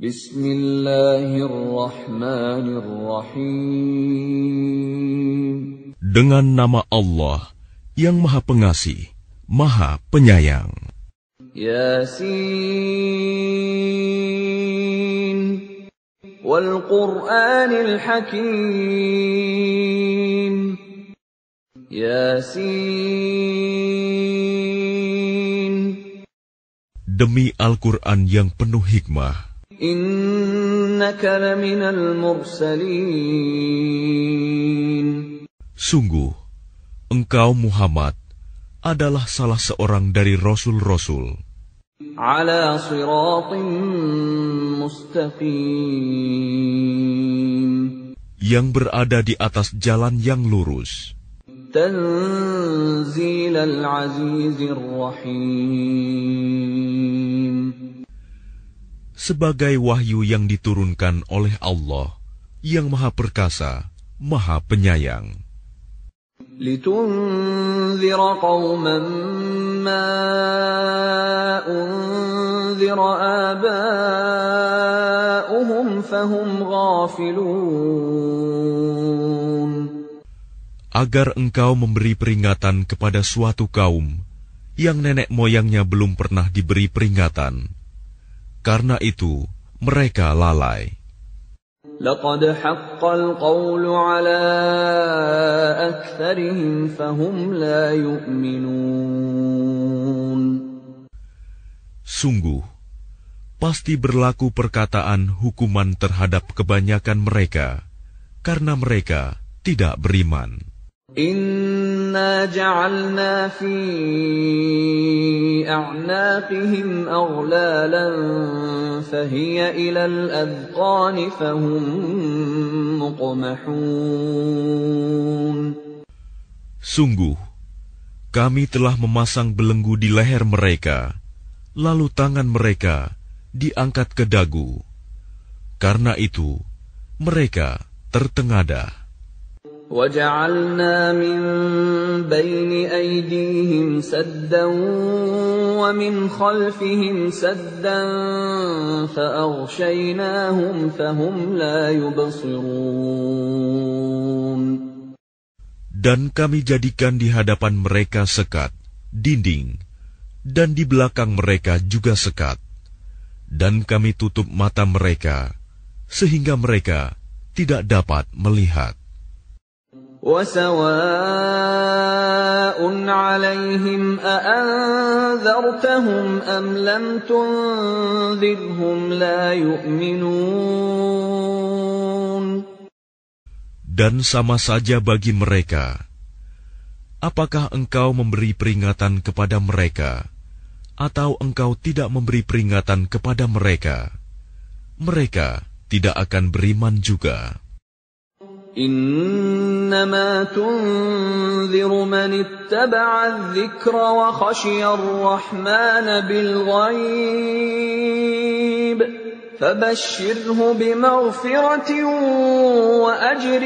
Bismillahirrahmanirrahim. Dengan nama Allah yang Maha Pengasih, Maha Penyayang. Yasin wal Qur'anil Hakim. Yasin Demi Al-Quran yang penuh hikmah, Innaka laminal mursalin. Sungguh, engkau Muhammad adalah salah seorang dari rasul-rasul. Ala siratim mustaqim. Yang berada di atas jalan yang lurus. Tanzil al-azizir rahim sebagai wahyu yang diturunkan oleh Allah yang Maha Perkasa, Maha Penyayang. Agar engkau memberi peringatan kepada suatu kaum yang nenek moyangnya belum pernah diberi peringatan karena itu, mereka lalai. Sungguh, pasti berlaku perkataan hukuman terhadap kebanyakan mereka, karena mereka tidak beriman. إنا جعلنا في أعناقهم أغلالا فهي إلى الأذقان فهم مقمحون Sungguh, kami telah memasang belenggu di leher mereka, lalu tangan mereka diangkat ke dagu. Karena itu, mereka tertengadah. وجعلنا من بين أيديهم سدا ومن خلفهم سدا فأغشيناهم فهم لا يبصرون Dan kami jadikan di hadapan mereka sekat, dinding, dan di belakang mereka juga sekat. Dan kami tutup mata mereka, sehingga mereka tidak dapat melihat. وسواء عليهم أأنذرتهم أم لم تنذرهم لا يؤمنون Dan sama saja bagi mereka, apakah engkau memberi peringatan kepada mereka, atau engkau tidak memberi peringatan kepada mereka, mereka tidak akan beriman juga. إنما تنذر من اتبع الذكر وخشي الرحمن بالغيب فبشره بمغفرة وأجر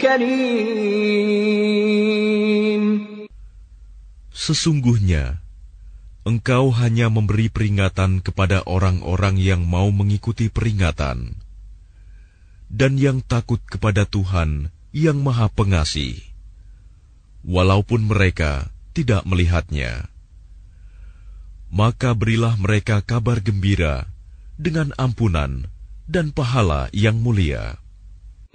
كريم Sesungguhnya, engkau hanya memberi peringatan kepada orang-orang yang mau mengikuti peringatan dan yang takut kepada Tuhan yang Maha Pengasih, walaupun mereka tidak melihatnya. Maka berilah mereka kabar gembira dengan ampunan dan pahala yang mulia.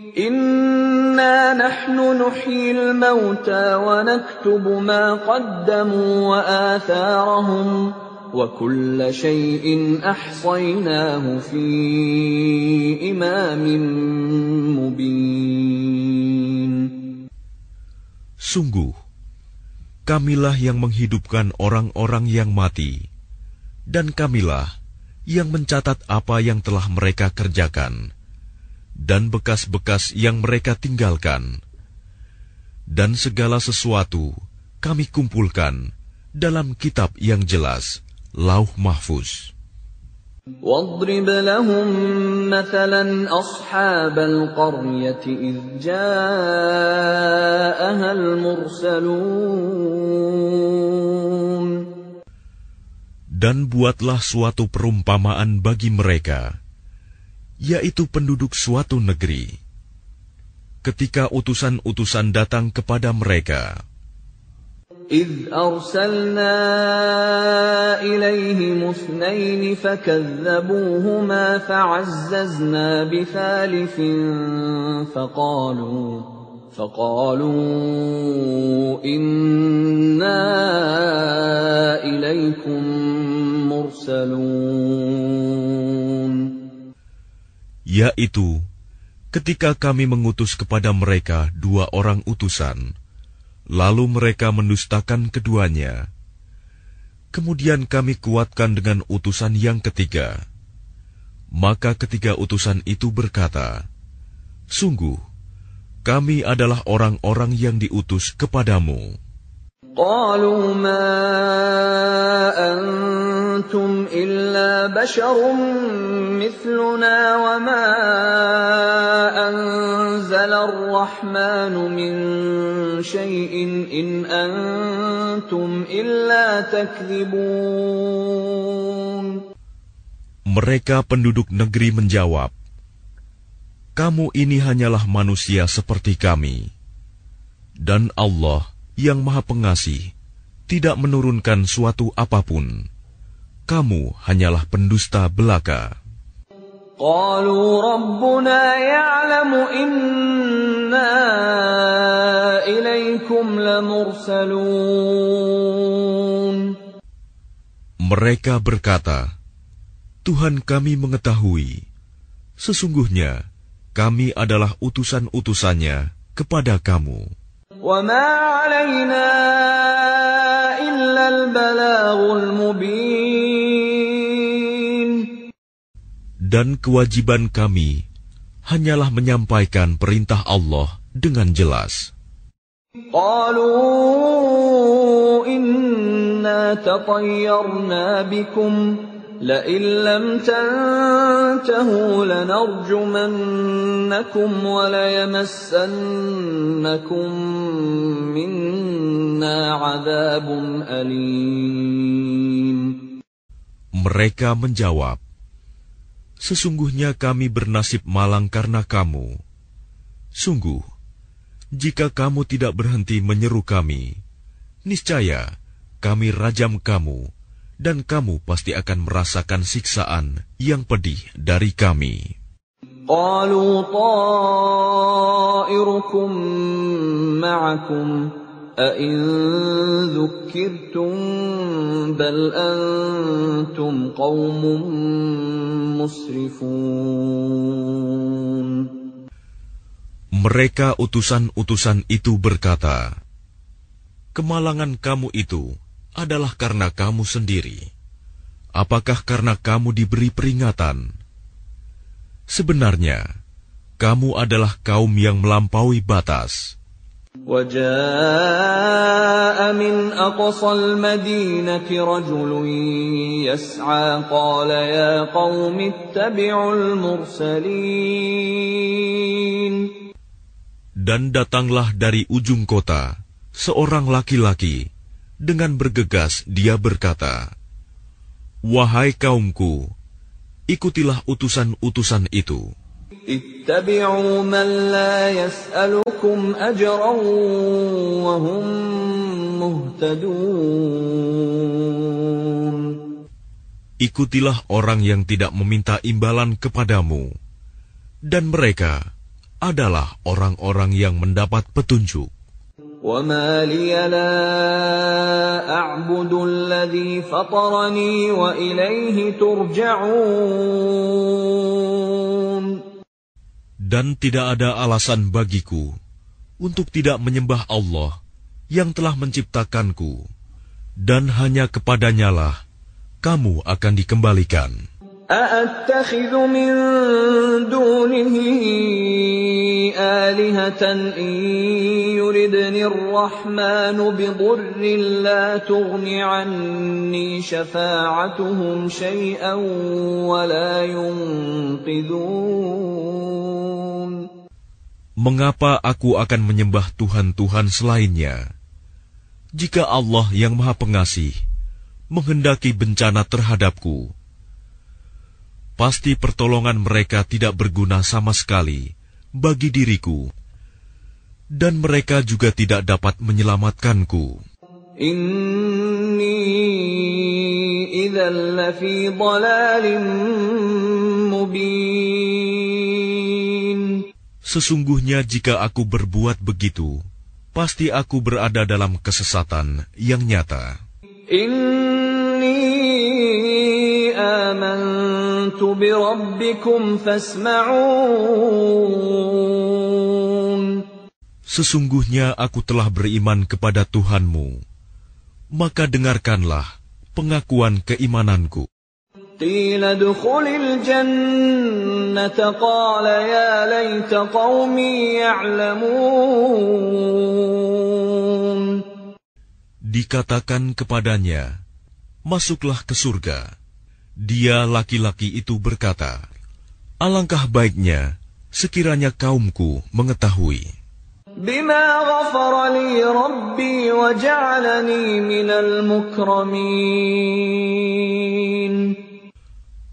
Inna nahnu nuhyil mauta wa naktubu ma qaddamu wa atharahum وكل شيء أحصيناه في إمام مبين Sungguh, kamilah yang menghidupkan orang-orang yang mati, dan kamilah yang mencatat apa yang telah mereka kerjakan, dan bekas-bekas yang mereka tinggalkan, dan segala sesuatu kami kumpulkan dalam kitab yang jelas Lauh Mahfuz. واضرب لهم مثلا أصحاب القرية إذ جاءها المرسلون Dan buatlah suatu perumpamaan bagi mereka, yaitu penduduk suatu negeri. Ketika utusan-utusan datang kepada mereka, إذ أرسلنا إليهم اثنين فكذبوهما فعززنا بثالث فقالوا فقالوا إنا إليكم مرسلون. Yaitu ketika kami mengutus kepada mereka dua orang utusan, lalu mereka mendustakan keduanya. Kemudian kami kuatkan dengan utusan yang ketiga. Maka ketiga utusan itu berkata, Sungguh, kami adalah orang-orang yang diutus kepadamu. قالوا ما أنتم إلا بشر مثلنا وما أنزل الرحمن من شيء إن أنتم إلا تكذبون Mereka penduduk negeri menjawab, Kamu ini hanyalah manusia seperti kami. Dan Allah yang Maha Pengasih tidak menurunkan suatu apapun. Kamu hanyalah pendusta belaka. قالوا ربنا يعلم إنا إليكم لمرسلون Mereka berkata, Tuhan kami mengetahui, sesungguhnya kami adalah utusan-utusannya kepada kamu. وما علينا إلا البلاغ المبين Dan kewajiban kami hanyalah menyampaikan perintah Allah dengan jelas. قالوا إنا تطيرنا بكم لئن لم تنتهوا لنرجمنكم وليمسنكم منا عذاب أليم Mereka menjawab, Sesungguhnya kami bernasib malang karena kamu. Sungguh, jika kamu tidak berhenti menyeru kami, niscaya kami rajam kamu, dan kamu pasti akan merasakan siksaan yang pedih dari kami. قالوا طائركم معكم أئن ذكرتم بل أنتم قوم مسرفون Mereka utusan-utusan itu berkata, Kemalangan kamu itu adalah karena kamu sendiri. Apakah karena kamu diberi peringatan? Sebenarnya, kamu adalah kaum yang melampaui batas. وجاء من أقصى المدينة رجل يسعى قال يا قوم اتبعوا المرسلين Dan datanglah dari ujung kota seorang laki-laki dengan bergegas dia berkata, Wahai kaumku, ikutilah utusan-utusan itu. اتبعوا من لا يسألكم أجرا وهم مهتدون Ikutilah orang yang tidak meminta imbalan kepadamu, dan mereka adalah orang-orang yang mendapat petunjuk. وما لي لا أعبد الذي فطرني وإليه ترجعون Dan tidak ada alasan bagiku untuk tidak menyembah Allah yang telah menciptakanku, dan hanya kepadanyalah kamu akan dikembalikan. أأتخذ من دونه آلهة إن يردني الرحمن بضر لا تغن عني شفاعتهم شيئا ولا ينقذون Mengapa aku akan menyembah Tuhan-Tuhan selainnya? Jika Allah yang Maha Pengasih menghendaki bencana terhadapku, pasti pertolongan mereka tidak berguna sama sekali bagi diriku, dan mereka juga tidak dapat menyelamatkanku. Inni lafi mubin. Sesungguhnya jika aku berbuat begitu, pasti aku berada dalam kesesatan yang nyata. Inni amantu bi rabbikum fasma'un. Sesungguhnya aku telah beriman kepada Tuhanmu, maka dengarkanlah pengakuan keimananku. قيل ادخل الجنة قال يا ليت قومي يعلمون Dikatakan kepadanya, Masuklah ke surga. Dia laki-laki itu berkata, Alangkah baiknya sekiranya kaumku mengetahui.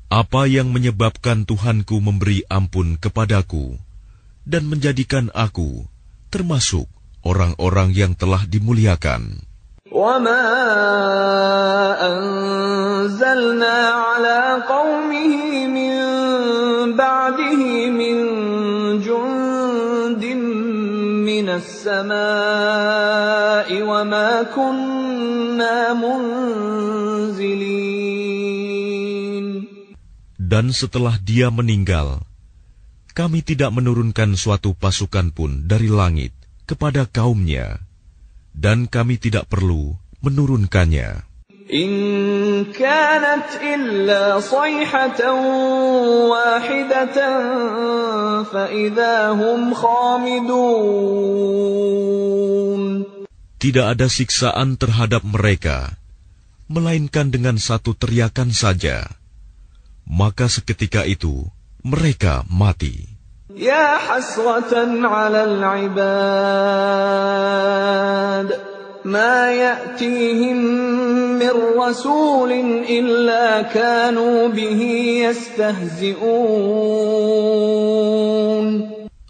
Apa yang menyebabkan Tuhanku memberi ampun kepadaku dan menjadikan aku termasuk orang-orang yang telah dimuliakan. وما أنزلنا على قومه من بعده من جند من السماء وما كنا منزلين Dan setelah dia meninggal, kami tidak menurunkan suatu pasukan pun dari langit kepada kaumnya, dan kami tidak perlu menurunkannya. إن كانت إلا صيحة واحدة فإذا هم خامدون Tidak ada siksaan terhadap mereka, melainkan dengan satu teriakan saja. Maka seketika itu mereka mati. يا حسرة على العباد ما يأتيهم من رسول إلا كانوا به يستهزئون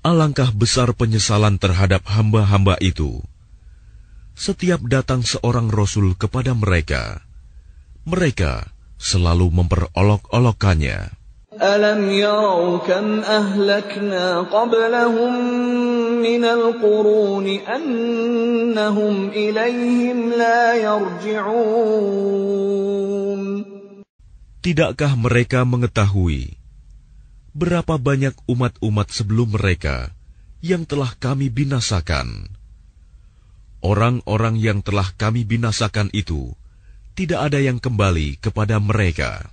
Alangkah besar penyesalan terhadap hamba-hamba itu. Setiap datang seorang rasul kepada mereka, mereka selalu memperolok-olokkannya. ألم يروا كم أهلكنا قبلهم من القرون أنهم إليهم لا يرجعون Tidakkah mereka mengetahui berapa banyak umat-umat sebelum mereka yang telah kami binasakan? Orang-orang yang telah kami binasakan itu tidak ada yang kembali kepada mereka.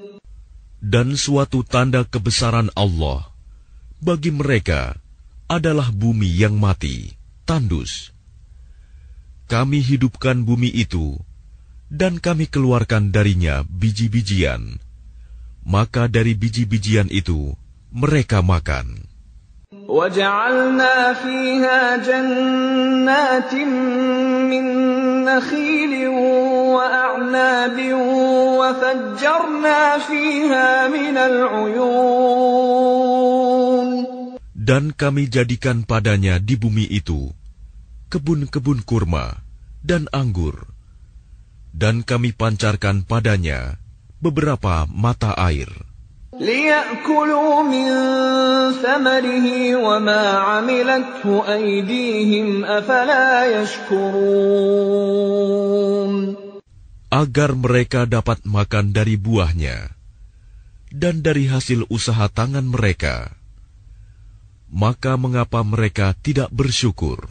Dan suatu tanda kebesaran Allah bagi mereka adalah bumi yang mati, tandus. Kami hidupkan bumi itu, dan kami keluarkan darinya biji-bijian. Maka dari biji-bijian itu mereka makan. وجعلنا فيها جنات من نخيل وأعناب وفجرنا فيها من العيون Dan kami jadikan padanya di bumi itu kebun-kebun kurma dan anggur. Dan kami pancarkan padanya beberapa mata air. ليأكلوا من ثمره وما عملته أيديهم أفلا يشكرون agar mereka dapat makan dari buahnya dan dari hasil usaha tangan mereka. Maka mengapa mereka tidak bersyukur?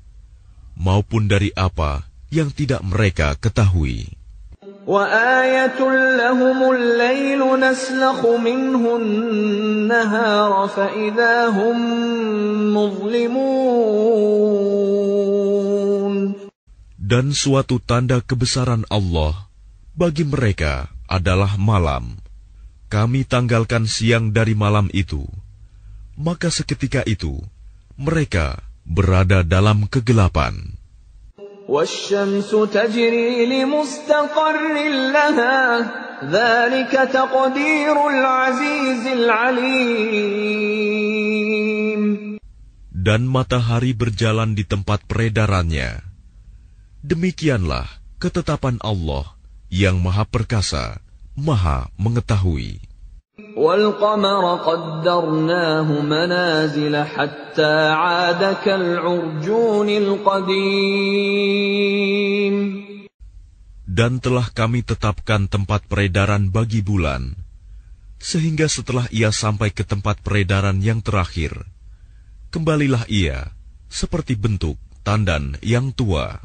maupun dari apa yang tidak mereka ketahui. وآية لهم الليل نسلخ منه النهار فإذا هم مظلمون Dan suatu tanda kebesaran Allah bagi mereka adalah malam. Kami tanggalkan siang dari malam itu, maka seketika itu mereka berada dalam kegelapan. Dan matahari berjalan di tempat peredarannya. Demikianlah ketetapan Allah yang Maha Perkasa, Maha Mengetahui. والقمر قدرناه منازل حتى عاد كالعرجون القديم Dan telah kami tetapkan tempat peredaran bagi bulan, sehingga setelah ia sampai ke tempat peredaran yang terakhir, kembalilah ia seperti bentuk tandan yang tua.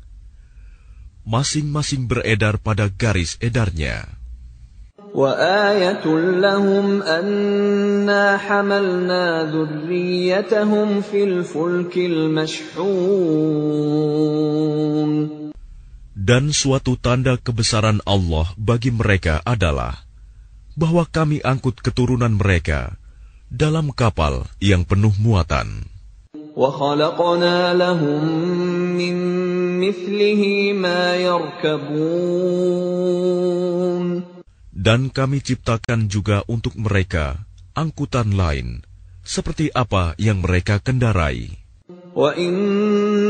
Masing-masing beredar pada garis edarnya. وآية لهم أنا حملنا ذريتهم في الفلك المشحون Dan suatu tanda kebesaran Allah bagi mereka adalah bahwa kami angkut keturunan mereka dalam kapal yang penuh muatan. وخلقنا لهم من مثله ما يركبون Dan kami ciptakan juga untuk mereka angkutan lain, seperti apa yang mereka kendarai. وإن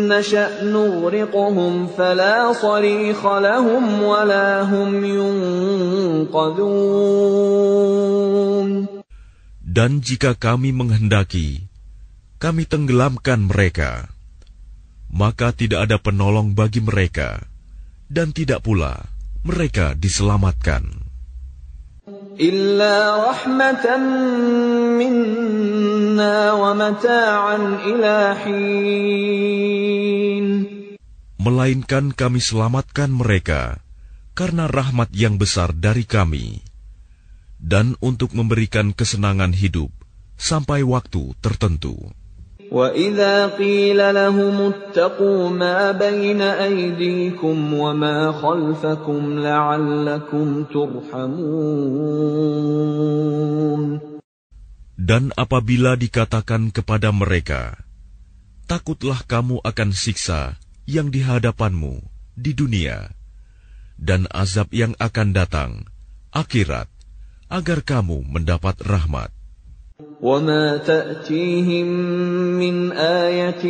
نشأ نغرقهم فلا صريخ لهم ولا هم ينقذون Dan jika kami menghendaki, kami tenggelamkan mereka, maka tidak ada penolong bagi mereka, dan tidak pula mereka diselamatkan. Melainkan kami selamatkan mereka karena rahmat yang besar dari kami dan untuk memberikan kesenangan hidup sampai waktu tertentu. وإذا قيل لهم اتقوا ما بين أيديكم وما خلفكم لعلكم ترحمون Dan apabila dikatakan kepada mereka, "Takutlah kamu akan siksa yang di hadapanmu di dunia, dan azab yang akan datang, akhirat, agar kamu mendapat rahmat." وما تأتيهم من آية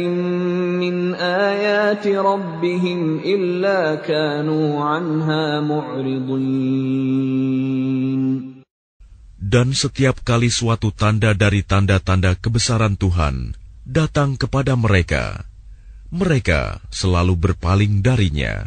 من آيات ربهم إلا كانوا عنها معرضين Dan setiap kali suatu tanda dari tanda-tanda kebesaran Tuhan datang kepada mereka, mereka selalu berpaling darinya.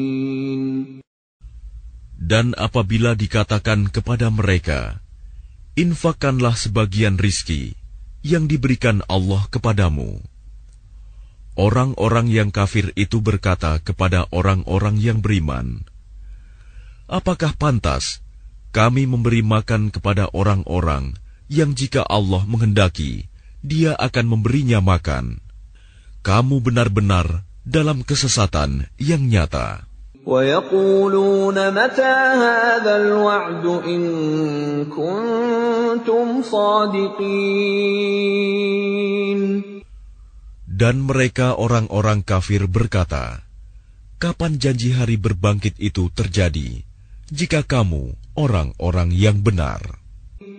Dan apabila dikatakan kepada mereka, Infakkanlah sebagian rizki yang diberikan Allah kepadamu. Orang-orang yang kafir itu berkata kepada orang-orang yang beriman, Apakah pantas kami memberi makan kepada orang-orang yang jika Allah menghendaki, dia akan memberinya makan? Kamu benar-benar dalam kesesatan yang nyata. ويقولون متى هذا الوعد إن كنتم صادقين Dan mereka orang-orang kafir berkata, Kapan janji hari berbangkit itu terjadi, jika kamu orang-orang yang benar?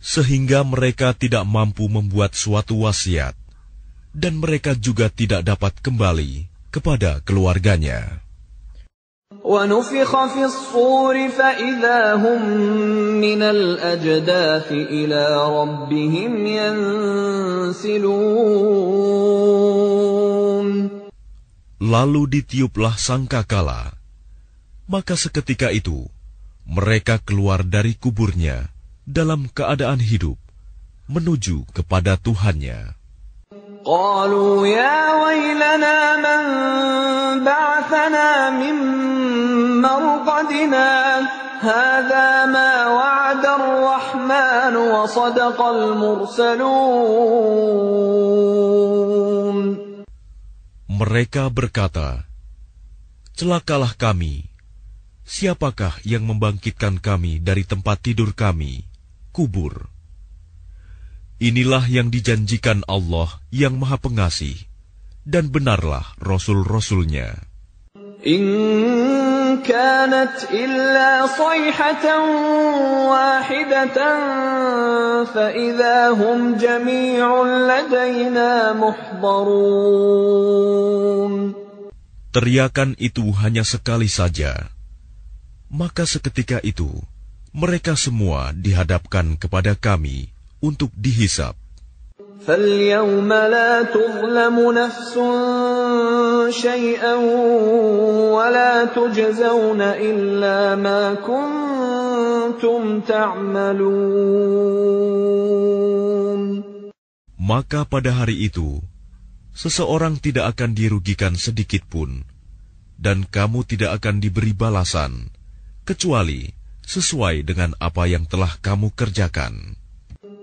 Sehingga mereka tidak mampu membuat suatu wasiat, dan mereka juga tidak dapat kembali kepada keluarganya. ونفخ في الصور فإذا هم من الأجداث إلى ربهم ينسلون Lalu ditiuplah sangkakala, maka seketika itu mereka keluar dari kuburnya dalam keadaan hidup menuju kepada Tuhannya. قالوا يا ويلنا من بعثنا من مرقدنا هذا ما وعد الرحمن وصدق المرسلون Mereka berkata, Celakalah kami. Siapakah yang membangkitkan kami dari tempat tidur kami, kubur? Inilah yang dijanjikan Allah yang Maha Pengasih, dan benarlah Rasul-Rasulnya. إن كانت إلا صيحة واحدة فإذا هم جميع لدينا محضرون Teriakan itu hanya sekali saja. Maka seketika itu, mereka semua dihadapkan kepada kami untuk dihisap. فاليوم لا تظلم نفس شيئا ولا تجزون إلا ما كنتم تعملون Maka pada hari itu, seseorang tidak akan dirugikan sedikit pun, dan kamu tidak akan diberi balasan, kecuali sesuai dengan apa yang telah kamu kerjakan.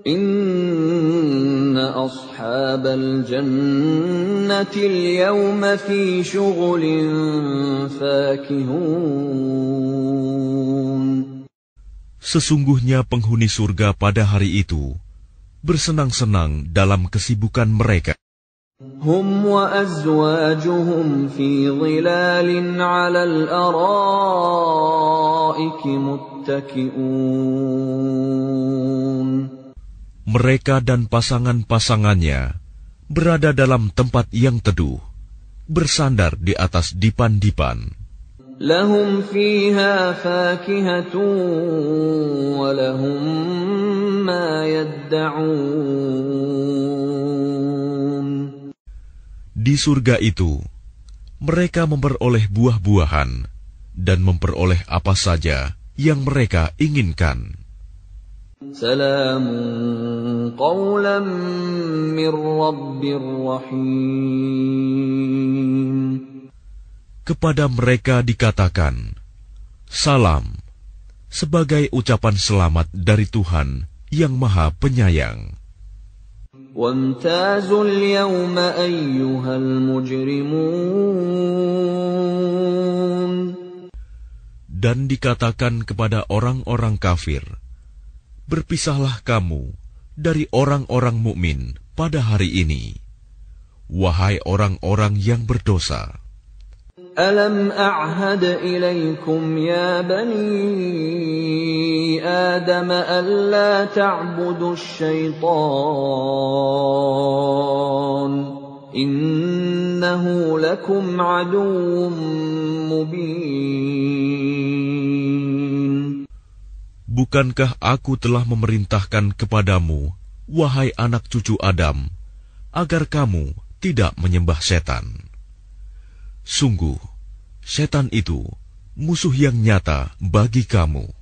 إن أصحاب الجنة اليوم في شغل فاكهون Sesungguhnya penghuni surga pada hari itu bersenang-senang dalam kesibukan mereka. هم وأزواجهم في ظلال على الأرائك متكئون Mereka dan pasangan-pasangannya berada dalam tempat yang teduh, bersandar di atas dipan-dipan. لهم فيها فاكهة ولهم ما يدعون Di surga itu, mereka memperoleh buah-buahan dan memperoleh apa saja yang mereka inginkan. سلام قولا من رب رحيم Kepada mereka dikatakan, Salam, sebagai ucapan selamat dari Tuhan yang Maha Penyayang. وامتازوا اليوم أيها المجرمون dan dikatakan kepada orang-orang kafir, "Berpisahlah kamu dari orang-orang mukmin pada hari ini, wahai orang-orang yang berdosa." Alam a'had ilaykum ya bani Adam alla ta'budu syaitan innahu lakum aduwwum mubin Bukankah aku telah memerintahkan kepadamu wahai anak cucu Adam agar kamu tidak menyembah setan? Sungguh setan itu musuh yang nyata bagi kamu.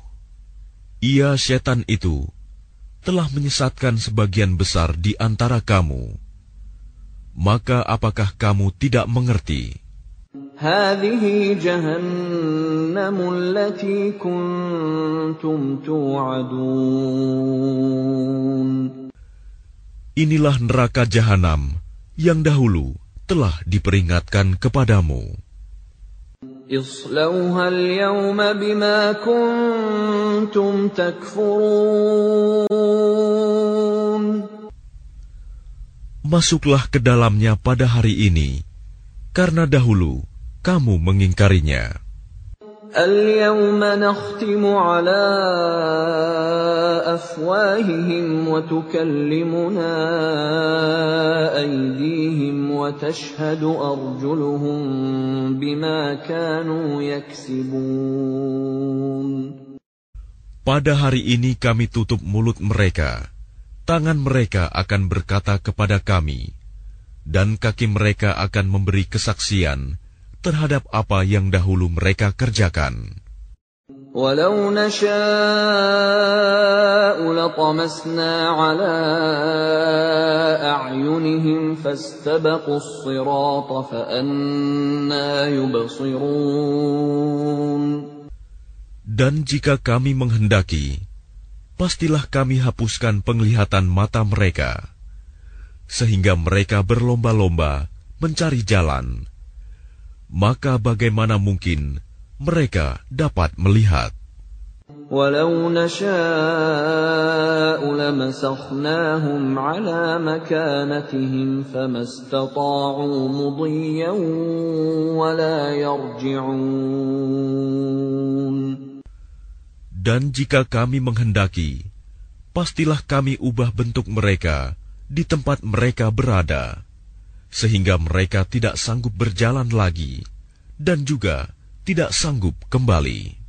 ia setan itu telah menyesatkan sebagian besar di antara kamu. Maka apakah kamu tidak mengerti? هذه جهنم التي كنتم توعدون Inilah neraka jahanam yang dahulu telah diperingatkan kepadamu. اصلوها اليوم بما كنتم تكفرون Masuklah ke dalamnya pada hari ini, karena dahulu kamu mengingkarinya. اليوم نختم على أفواههم وتكلمنا أيديهم وتشهد أرجلهم بما كانوا يكسبون Pada hari ini kami tutup mulut mereka, tangan mereka akan berkata kepada kami, dan kaki mereka akan memberi kesaksian terhadap apa yang dahulu mereka kerjakan. ولو نشاء لطمسنا على أعينهم فاستبقوا الصراط فأنا يبصرون Dan jika kami menghendaki, pastilah kami hapuskan penglihatan mata mereka, sehingga mereka berlomba-lomba mencari jalan. Maka bagaimana mungkin mereka dapat melihat? ولو نشاء لمسخناهم على مكانتهم فما استطاعوا مضيا ولا يرجعون Dan jika kami menghendaki, pastilah kami ubah bentuk mereka di tempat mereka berada, sehingga mereka tidak sanggup berjalan lagi, dan juga tidak sanggup kembali.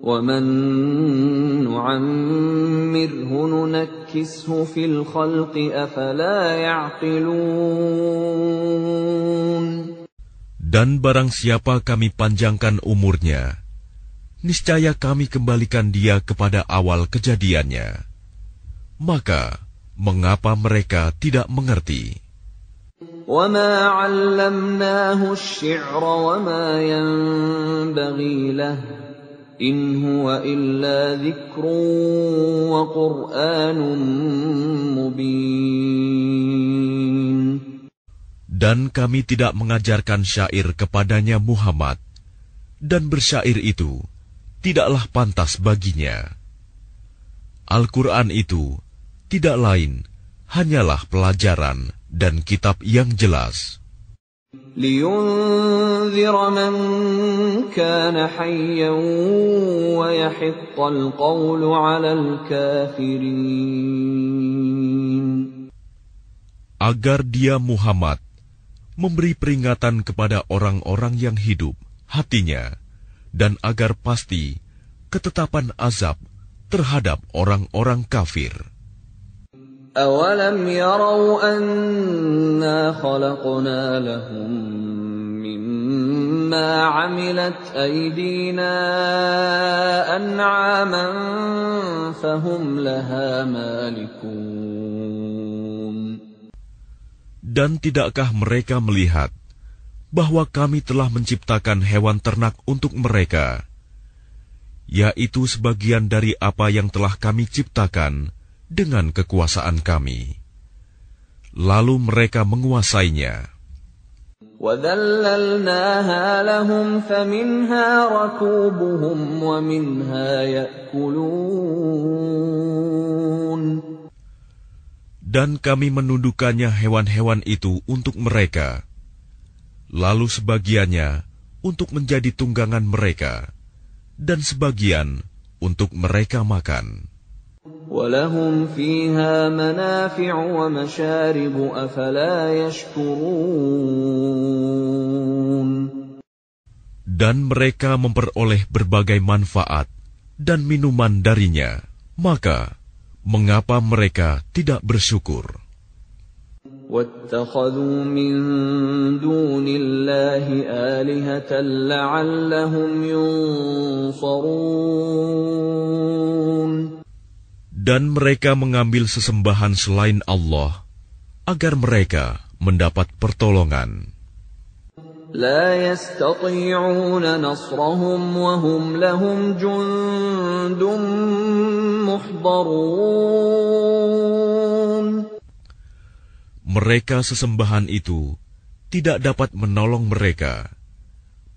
ومن نعمره ننكسه في الخلق أفلا يعقلون Dan barang siapa kami panjangkan umurnya, niscaya kami kembalikan dia kepada awal kejadiannya. Maka, mengapa mereka tidak mengerti? وما علمناه الشعر وما ينبغي له إن هو إلا ذكر وقرآن مبين Dan kami tidak mengajarkan syair kepadanya Muhammad, dan bersyair itu tidaklah pantas baginya. Al-Quran itu tidak lain hanyalah pelajaran dan kitab yang jelas. لينذر من كان حيا ويحق القول على الكافرين Agar dia Muhammad memberi peringatan kepada orang-orang yang hidup hatinya dan agar pasti ketetapan azab terhadap orang-orang kafir. أولم يروا أنا خلقنا لهم مما عملت أيدينا أنعاما فهم لها مالكون Dan tidakkah mereka melihat bahwa kami telah menciptakan hewan ternak untuk mereka, yaitu sebagian dari apa yang telah kami ciptakan dengan kekuasaan kami. Lalu mereka menguasainya. Dan kami menundukkannya hewan-hewan itu untuk mereka, lalu sebagiannya untuk menjadi tunggangan mereka, dan sebagian untuk mereka makan. ولهم فيها منافع ومشارب أفلا يشكرون. Dan mereka memperoleh berbagai manfaat dan minuman darinya, maka mengapa mereka tidak bersyukur? واتخذوا Dan mereka mengambil sesembahan selain Allah, agar mereka mendapat pertolongan. لا يستطيعون نصرهم وهم لهم جند محضرون Mereka sesembahan itu tidak dapat menolong mereka,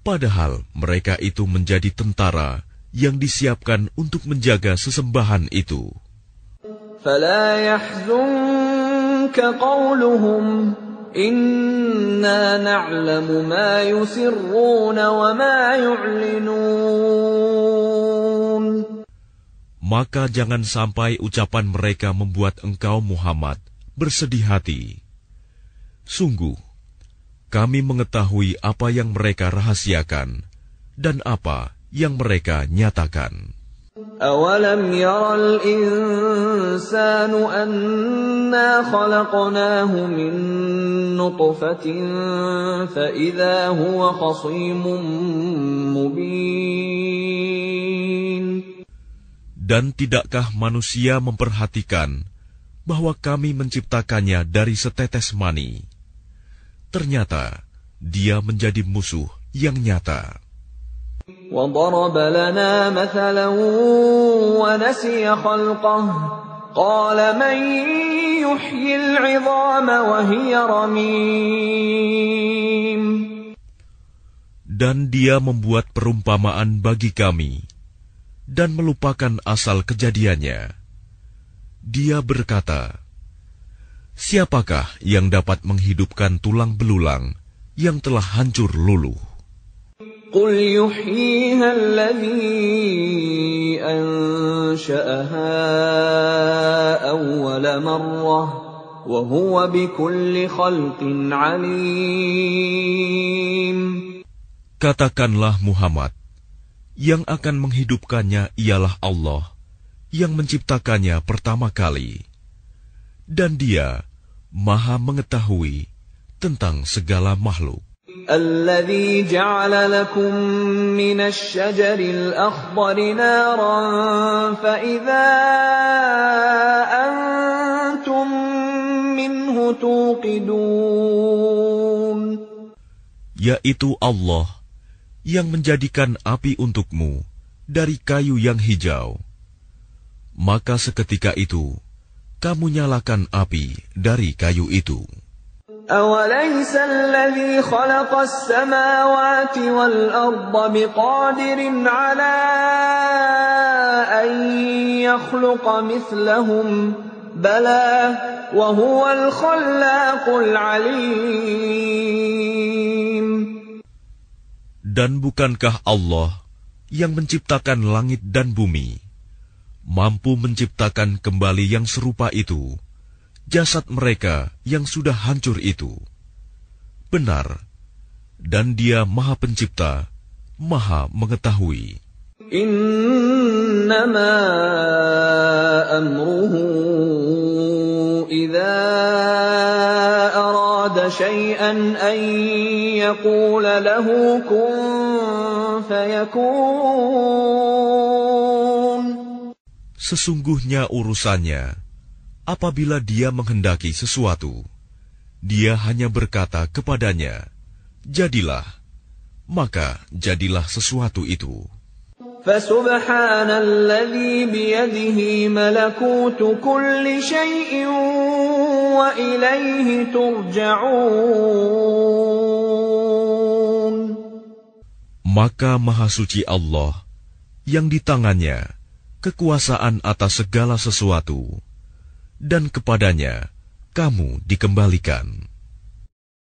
padahal mereka itu menjadi tentara yang disiapkan untuk menjaga sesembahan itu. فلا يحزنك قولهم إنا نعلم ما يسرون وما يعلنون Maka jangan sampai ucapan mereka membuat engkau Muhammad bersedih hati. Sungguh, kami mengetahui apa yang mereka rahasiakan dan apa yang mereka nyatakan. أولم ير الإنسان أنا خلقناه من نطفة فإذا هو خصيم مبين Dan tidakkah manusia memperhatikan bahwa kami menciptakannya dari setetes mani? Ternyata dia menjadi musuh yang nyata. وضرب لنا مثلا ونسي خلقه قال من يحيي العظام وهي رميم Dan dia membuat perumpamaan bagi kami dan melupakan asal kejadiannya. Dia berkata, Siapakah yang dapat menghidupkan tulang belulang yang telah hancur luluh? قل يحييها الذي أنشأها أول مرة وهو بكل خلق عليم Katakanlah Muhammad, yang akan menghidupkannya ialah Allah, yang menciptakannya pertama kali. Dan dia maha mengetahui tentang segala makhluk. الذي جعل لكم من الشجر الأخضر نارا فإذا أنتم منه توقدون yaitu Allah yang menjadikan api untukmu dari kayu yang hijau. Maka seketika itu, kamu nyalakan api dari kayu itu. أوليس الذي خلق السماوات والأرض بقادر على أن يخلق مثلهم بلى وهو الخلاق العليم Dan bukankah Allah yang menciptakan langit dan bumi, mampu menciptakan kembali yang serupa itu, jasad mereka yang sudah hancur itu. Benar, dan dia maha pencipta, maha mengetahui. Innama amruhu. Sesungguhnya urusannya, apabila dia menghendaki sesuatu, dia hanya berkata kepadanya, jadilah, maka jadilah sesuatu itu. فسبحان الذي بيده ملكوت كل شيء وإليه ترجعون Maka Maha Suci Allah yang di tangannya kekuasaan atas segala sesuatu, dan kepadanya kamu dikembalikan.